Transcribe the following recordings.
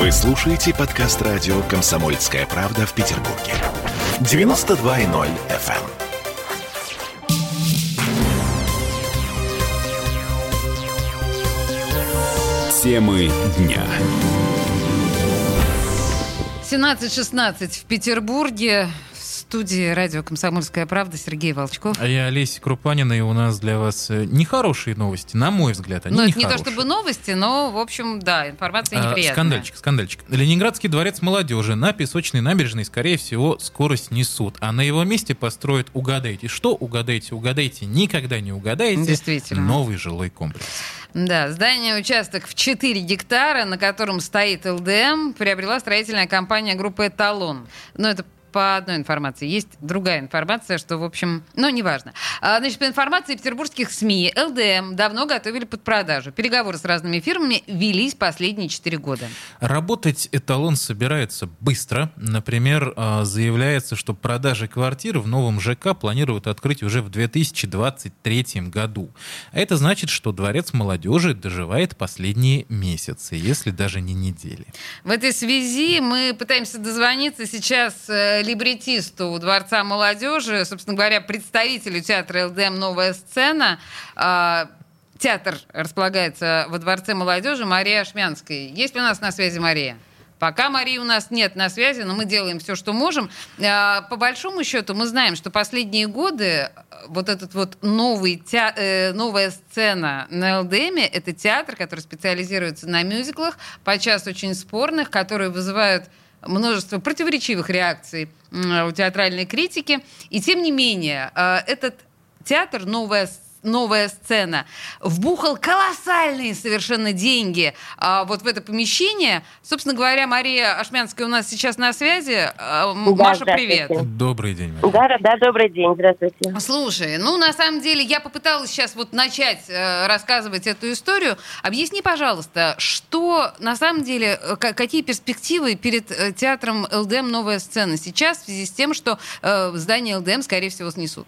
Вы слушаете подкаст радио «Комсомольская правда» в Петербурге. 92.0 FM. Темы дня. 17.16 в Петербурге студии радио «Комсомольская правда» Сергей Волчков. А я Олеся Крупанина, и у нас для вас э, нехорошие новости, на мой взгляд. Они ну, не это не то чтобы новости, но, в общем, да, информация а, неприятная. Скандальчик, скандальчик. Ленинградский дворец молодежи на песочной набережной, скорее всего, скоро снесут. А на его месте построят, угадайте, что угадайте, угадайте, никогда не угадаете. Действительно. Новый жилой комплекс. Да, здание участок в 4 гектара, на котором стоит ЛДМ, приобрела строительная компания группы «Эталон». Но это по одной информации. Есть другая информация, что, в общем, ну, неважно. А, значит, по информации петербургских СМИ, ЛДМ давно готовили под продажу. Переговоры с разными фирмами велись последние 4 года. Работать эталон собирается быстро. Например, а, заявляется, что продажи квартир в новом ЖК планируют открыть уже в 2023 году. А это значит, что Дворец молодежи доживает последние месяцы, если даже не недели. В этой связи мы пытаемся дозвониться сейчас э, либретисту Дворца молодежи, собственно говоря, представителю театра ЛДМ «Новая сцена». А, театр располагается во Дворце молодежи Мария Ашмянской. Есть ли у нас на связи Мария? Пока Марии у нас нет на связи, но мы делаем все, что можем. А, по большому счету мы знаем, что последние годы вот этот вот новый те... Э, новая сцена на ЛДМе — это театр, который специализируется на мюзиклах, подчас очень спорных, которые вызывают множество противоречивых реакций у театральной критики. И тем не менее, э, этот театр «Новая новая сцена, вбухал колоссальные совершенно деньги а, вот в это помещение. Собственно говоря, Мария Ашмянская у нас сейчас на связи. А, да, Маша, привет. Добрый день, Мария. Да, да, добрый день, здравствуйте. Слушай, ну, на самом деле, я попыталась сейчас вот начать э, рассказывать эту историю. Объясни, пожалуйста, что на самом деле, э, какие перспективы перед э, театром ЛДМ «Новая сцена» сейчас в связи с тем, что э, здание ЛДМ, скорее всего, снесут?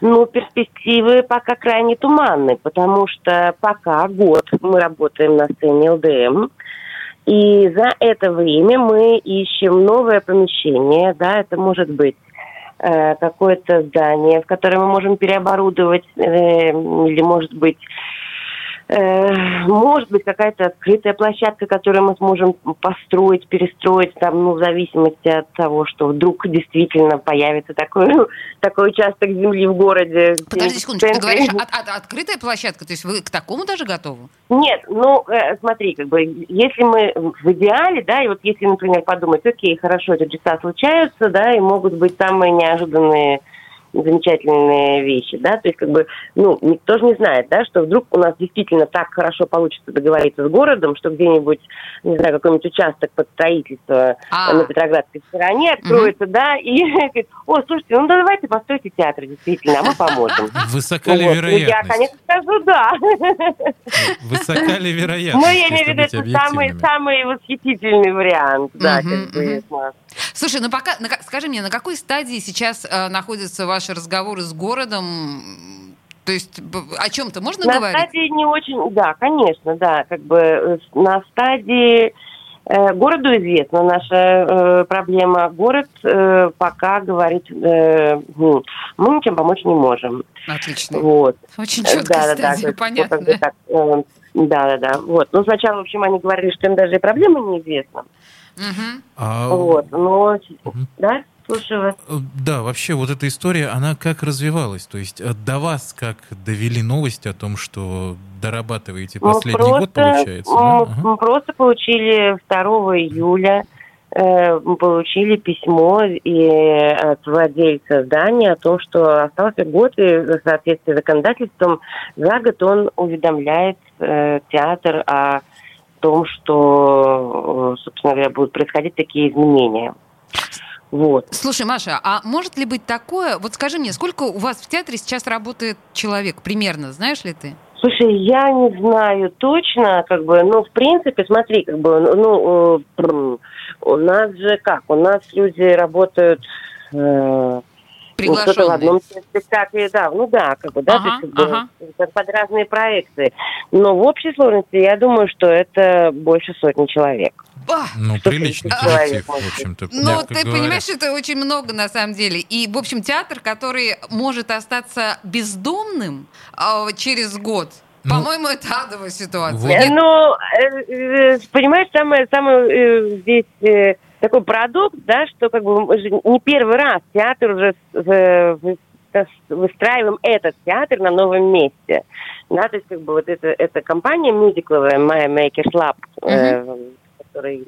Ну, перспективы пока крайне туманны, потому что пока год мы работаем на сцене ЛДМ, и за это время мы ищем новое помещение, да, это может быть э, какое-то здание, в которое мы можем переоборудовать, э, или может быть может быть, какая-то открытая площадка, которую мы сможем построить, перестроить, там, ну, в зависимости от того, что вдруг действительно появится такой, такой участок земли в городе. Подожди секундочку, ты говоришь, от, от, открытая площадка, то есть вы к такому даже готовы? Нет, ну, э, смотри, как бы, если мы в идеале, да, и вот если, например, подумать, окей, хорошо, эти чудеса случаются, да, и могут быть самые неожиданные замечательные вещи, да, то есть как бы, ну, никто же не знает, да, что вдруг у нас действительно так хорошо получится договориться с городом, что где-нибудь, не знаю, какой-нибудь участок под строительство а. на Петроградской стороне откроется, угу. да, и говорит, о, слушайте, ну давайте постройте театр, действительно, а мы поможем. Высока ли вероятность? Я, конечно, скажу да. Высока ли вероятность? Ну, я имею в виду, это самый, самый восхитительный вариант, да, как бы, Слушай, ну пока, скажи мне, на какой стадии сейчас э, находятся ваши разговоры с городом? То есть о чем-то можно на говорить? На стадии не очень, да, конечно, да, как бы э, на стадии э, городу известна наша э, проблема. Город э, пока говорит, э, мы ничем помочь не можем. Отлично. Вот. Очень четкая да, стадия, да, понятно. Вот, так, э, да, да, да. Вот. Ну, сначала, в общем, они говорили, что им даже и проблема неизвестна. Угу. А... Вот, но... Угу. Да? Слушаю вас. Э, да, вообще вот эта история, она как развивалась? То есть э, до вас как довели новость о том, что дорабатываете последний просто, год, получается? Мы, да? мы просто получили 2 июля э, получили письмо и от владельца здания о том, что остался год, и в соответствии с законодательством за год он уведомляет э, театр о том, что, э, собственно говоря, будут происходить такие изменения. Вот. Слушай, Маша, а может ли быть такое? Вот скажи мне, сколько у вас в театре сейчас работает человек примерно, знаешь ли ты? Слушай, я не знаю точно, как бы, ну, в принципе, смотри, как бы, ну, э, у нас же как, у нас люди работают э, Ну, кто-то в одном спектакле, да, ну да, как бы, да, ага, то есть, как ага. бы, под разные проекты. Но в общей сложности я думаю, что это больше сотни человек. Ну, приличный коллектив, в общем-то. Ну, ты говоря. понимаешь, это очень много на самом деле. И, в общем, театр, который может остаться бездомным а, через год, ну, По-моему, это адовая ситуация. Вот. Ну, э, э, понимаешь, самое, самое э, здесь такой парадокс, да, что как бы мы же не первый раз театр уже выстраиваем этот театр на новом месте. Да, то есть как бы вот эта, эта компания мюзикловая My Makers Lab, uh-huh. э, которой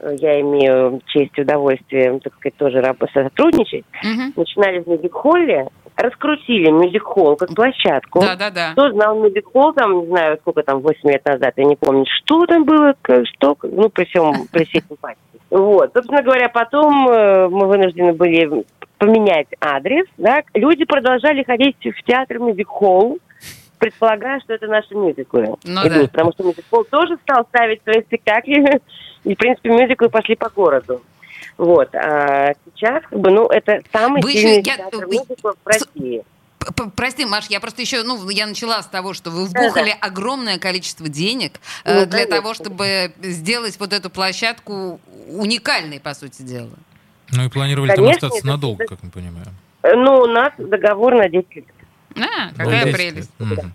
я имею честь и удовольствие, так сказать, тоже сотрудничать, uh-huh. начинали в мюзик-холле, раскрутили мюзик-холл как площадку. Да, да, да. Кто знал мюзик-холл, там, не знаю, сколько там, 8 лет назад, я не помню, что там было, что, ну, при всем, при всей симпатии. Вот, собственно говоря, потом э, мы вынуждены были поменять адрес, да, люди продолжали ходить в театр мюзик-холл, предполагая, что это наши мюзиклы. Ну, да. Потому что мюзик-холл тоже стал ставить свои спектакли, и, в принципе, мюзиклы пошли по городу. Вот. А сейчас, как бы, ну, это самый Вы сильный еще, театр я... мюзиклов в России. Прости, Маш, я просто еще, ну, я начала с того, что вы вбухали да, да. огромное количество денег э, ну, для конечно. того, чтобы сделать вот эту площадку уникальной, по сути дела. Ну и планировали конечно, там остаться надолго, как мы понимаем. Э, ну, у нас договор на 10 лет. А, какая ну, прелесть. Угу.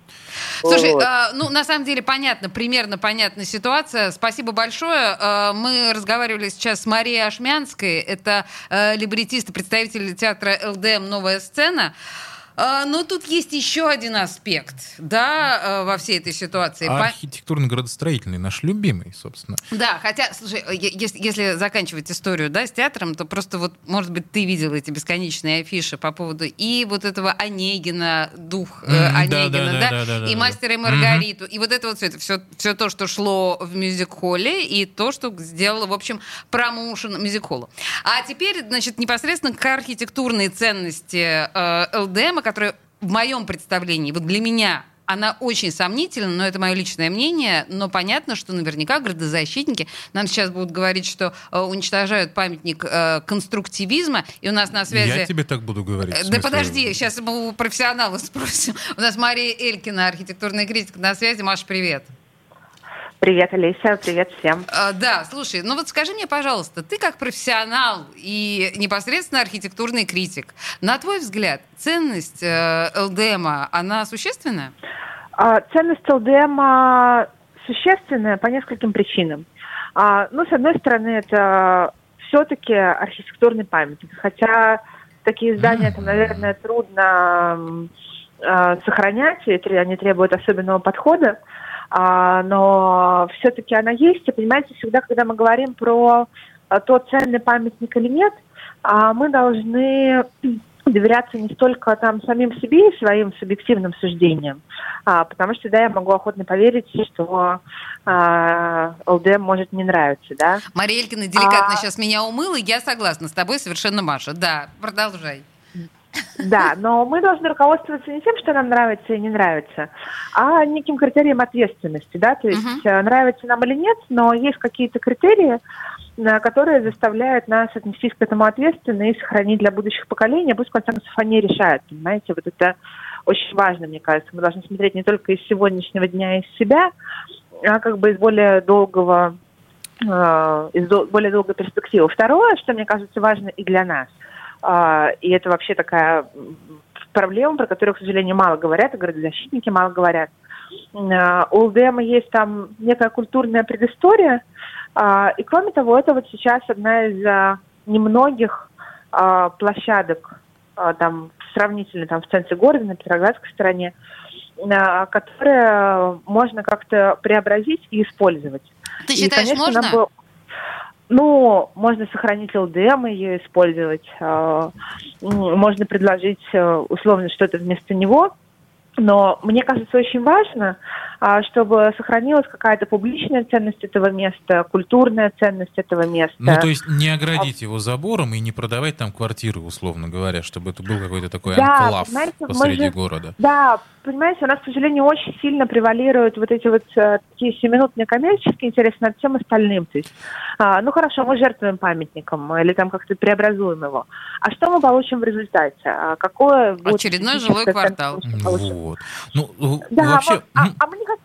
Слушай, вот. э, ну, на самом деле, понятно, примерно понятна ситуация. Спасибо большое. Э, мы разговаривали сейчас с Марией Ашмянской. Это э, либретист и представитель театра ЛДМ «Новая сцена». А, но тут есть еще один аспект, да, э, во всей этой ситуации. Архитектурно-градостроительный, наш любимый, собственно. Да, хотя, слушай, если, если заканчивать историю, да, с театром, то просто вот, может быть, ты видел эти бесконечные афиши по поводу и вот этого Онегина, дух mm, Онегина, да, да, да, да, да, и мастера и Маргариту, mm-hmm. и вот это вот все, все, все то, что шло в мюзик-холле, и то, что сделало, в общем, промоушен мюзик-холла. А теперь, значит, непосредственно к архитектурной ценности э, ЛДМ, которая в моем представлении, вот для меня она очень сомнительна, но это мое личное мнение, но понятно, что наверняка градозащитники нам сейчас будут говорить, что э, уничтожают памятник э, конструктивизма, и у нас на связи... Я тебе так буду говорить. Э, да подожди, сейчас мы у профессионала спросим. У нас Мария Элькина, архитектурная критика, на связи. Маша, привет. Привет, Олеся, привет всем. А, да, слушай, ну вот скажи мне, пожалуйста, ты как профессионал и непосредственно архитектурный критик, на твой взгляд, ценность э, ЛДМа, она существенная? А, ценность ЛДМа существенная по нескольким причинам. А, ну, с одной стороны, это все-таки архитектурный памятник, хотя такие здания, это, наверное, трудно э, сохранять, и они требуют особенного подхода а, но все-таки она есть. И понимаете, всегда, когда мы говорим про а, то, ценный памятник или нет, а, мы должны доверяться не столько там самим себе и своим субъективным суждениям, а, потому что да, я могу охотно поверить, что а, ЛДМ может не нравиться, да. Мария Элькина деликатно а... сейчас меня умыла, я согласна с тобой совершенно, Маша. Да, продолжай. Да, но мы должны руководствоваться не тем, что нам нравится и не нравится, а неким критерием ответственности, да, то есть uh-huh. нравится нам или нет, но есть какие-то критерии, э, которые заставляют нас отнестись к этому ответственно и сохранить для будущих поколений, а пусть в конце концов они решают, понимаете, вот это очень важно, мне кажется, мы должны смотреть не только из сегодняшнего дня, из себя, а как бы из более долгого, э, из более долгой перспективы. Второе, что мне кажется важно и для нас – а, и это вообще такая проблема, про которую, к сожалению, мало говорят, и городозащитники мало говорят. А, у ЛДМ есть там некая культурная предыстория, а, и кроме того, это вот сейчас одна из немногих площадок там сравнительно там в центре города, на Петроградской стороне, которые можно как-то преобразить и использовать. Ты считаешь, и, конечно, можно? Нам ну, можно сохранить ЛДМ и ее использовать. А, можно предложить э, условно что-то вместо него. Но мне кажется очень важно чтобы сохранилась какая-то публичная ценность этого места, культурная ценность этого места. Ну, то есть не оградить его забором и не продавать там квартиры, условно говоря, чтобы это был какой-то такой Да, анклав посреди же- города. Да, понимаете, у нас, к сожалению, очень сильно превалируют вот эти вот э, такие семинутные коммерческие интересы над всем остальным. То есть, а, ну хорошо, мы жертвуем памятником или там как-то преобразуем его. А что мы получим в результате? А какое будет Очередной жилой квартал. Вот. Ну, э, Да, вообще... а, м, а мы не хотим.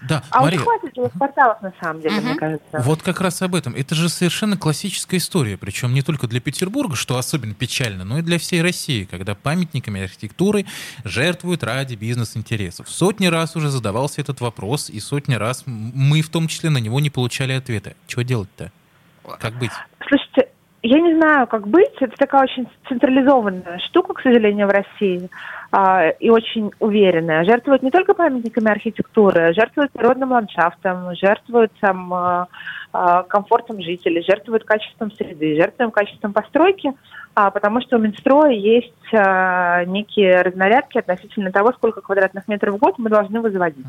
Да, А Мария, вот хватит жилых кварталов на самом деле, Мгм. мне кажется. Вот как раз об этом. Это же совершенно классическая история, причем не только для Петербурга, что особенно печально, но и для всей России, когда памятниками архитектуры жертвуют ради бизнес-интересов. Сотни раз уже задавался этот вопрос, и сотни раз мы в том числе на него не получали ответа. Чего делать-то? Как быть? Слушайте, я не знаю, как быть. Это такая очень централизованная штука, к сожалению, в России. А, и очень уверенная. Жертвуют не только памятниками архитектуры, жертвуют природным ландшафтом, жертвуют там, а, а, комфортом жителей, жертвуют качеством среды, жертвуют качеством постройки, а, потому что у Минстроя есть а, некие разнарядки относительно того, сколько квадратных метров в год мы должны возводить.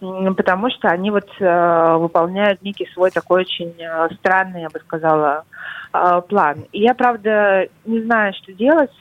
Потому что они вот э, выполняют некий свой такой очень э, странный, я бы сказала, э, план. И я, правда, не знаю, что делать.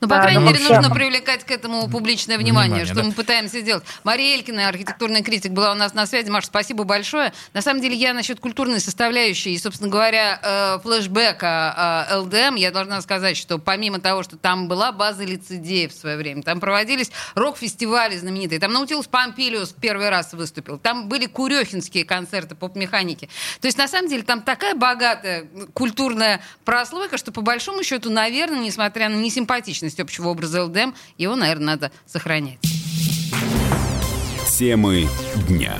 Ну, по Да, крайней ну, мере, вообще- нужно привлекать к этому публичное внимание, Внимание, что да. мы пытаемся сделать. Мария Элькина, архитектурный критик, была у нас на связи. Маша, спасибо большое. На самом деле, я насчет культурной составляющей и, собственно говоря, э, флешбека э, ЛДМ, я должна сказать, что помимо того, что там была база лицедеев в свое время, там проводились рок-фестивали знаменитые, там Наутилус Помпилиус первый раз выступил, там были курехинские концерты поп-механики. То есть, на самом деле, там такая богатая культурная прослойка, что, по большому счету, наверное, несмотря на несимпатичность общего образа ЛДМ, его, наверное, надо сохранять. Темы дня.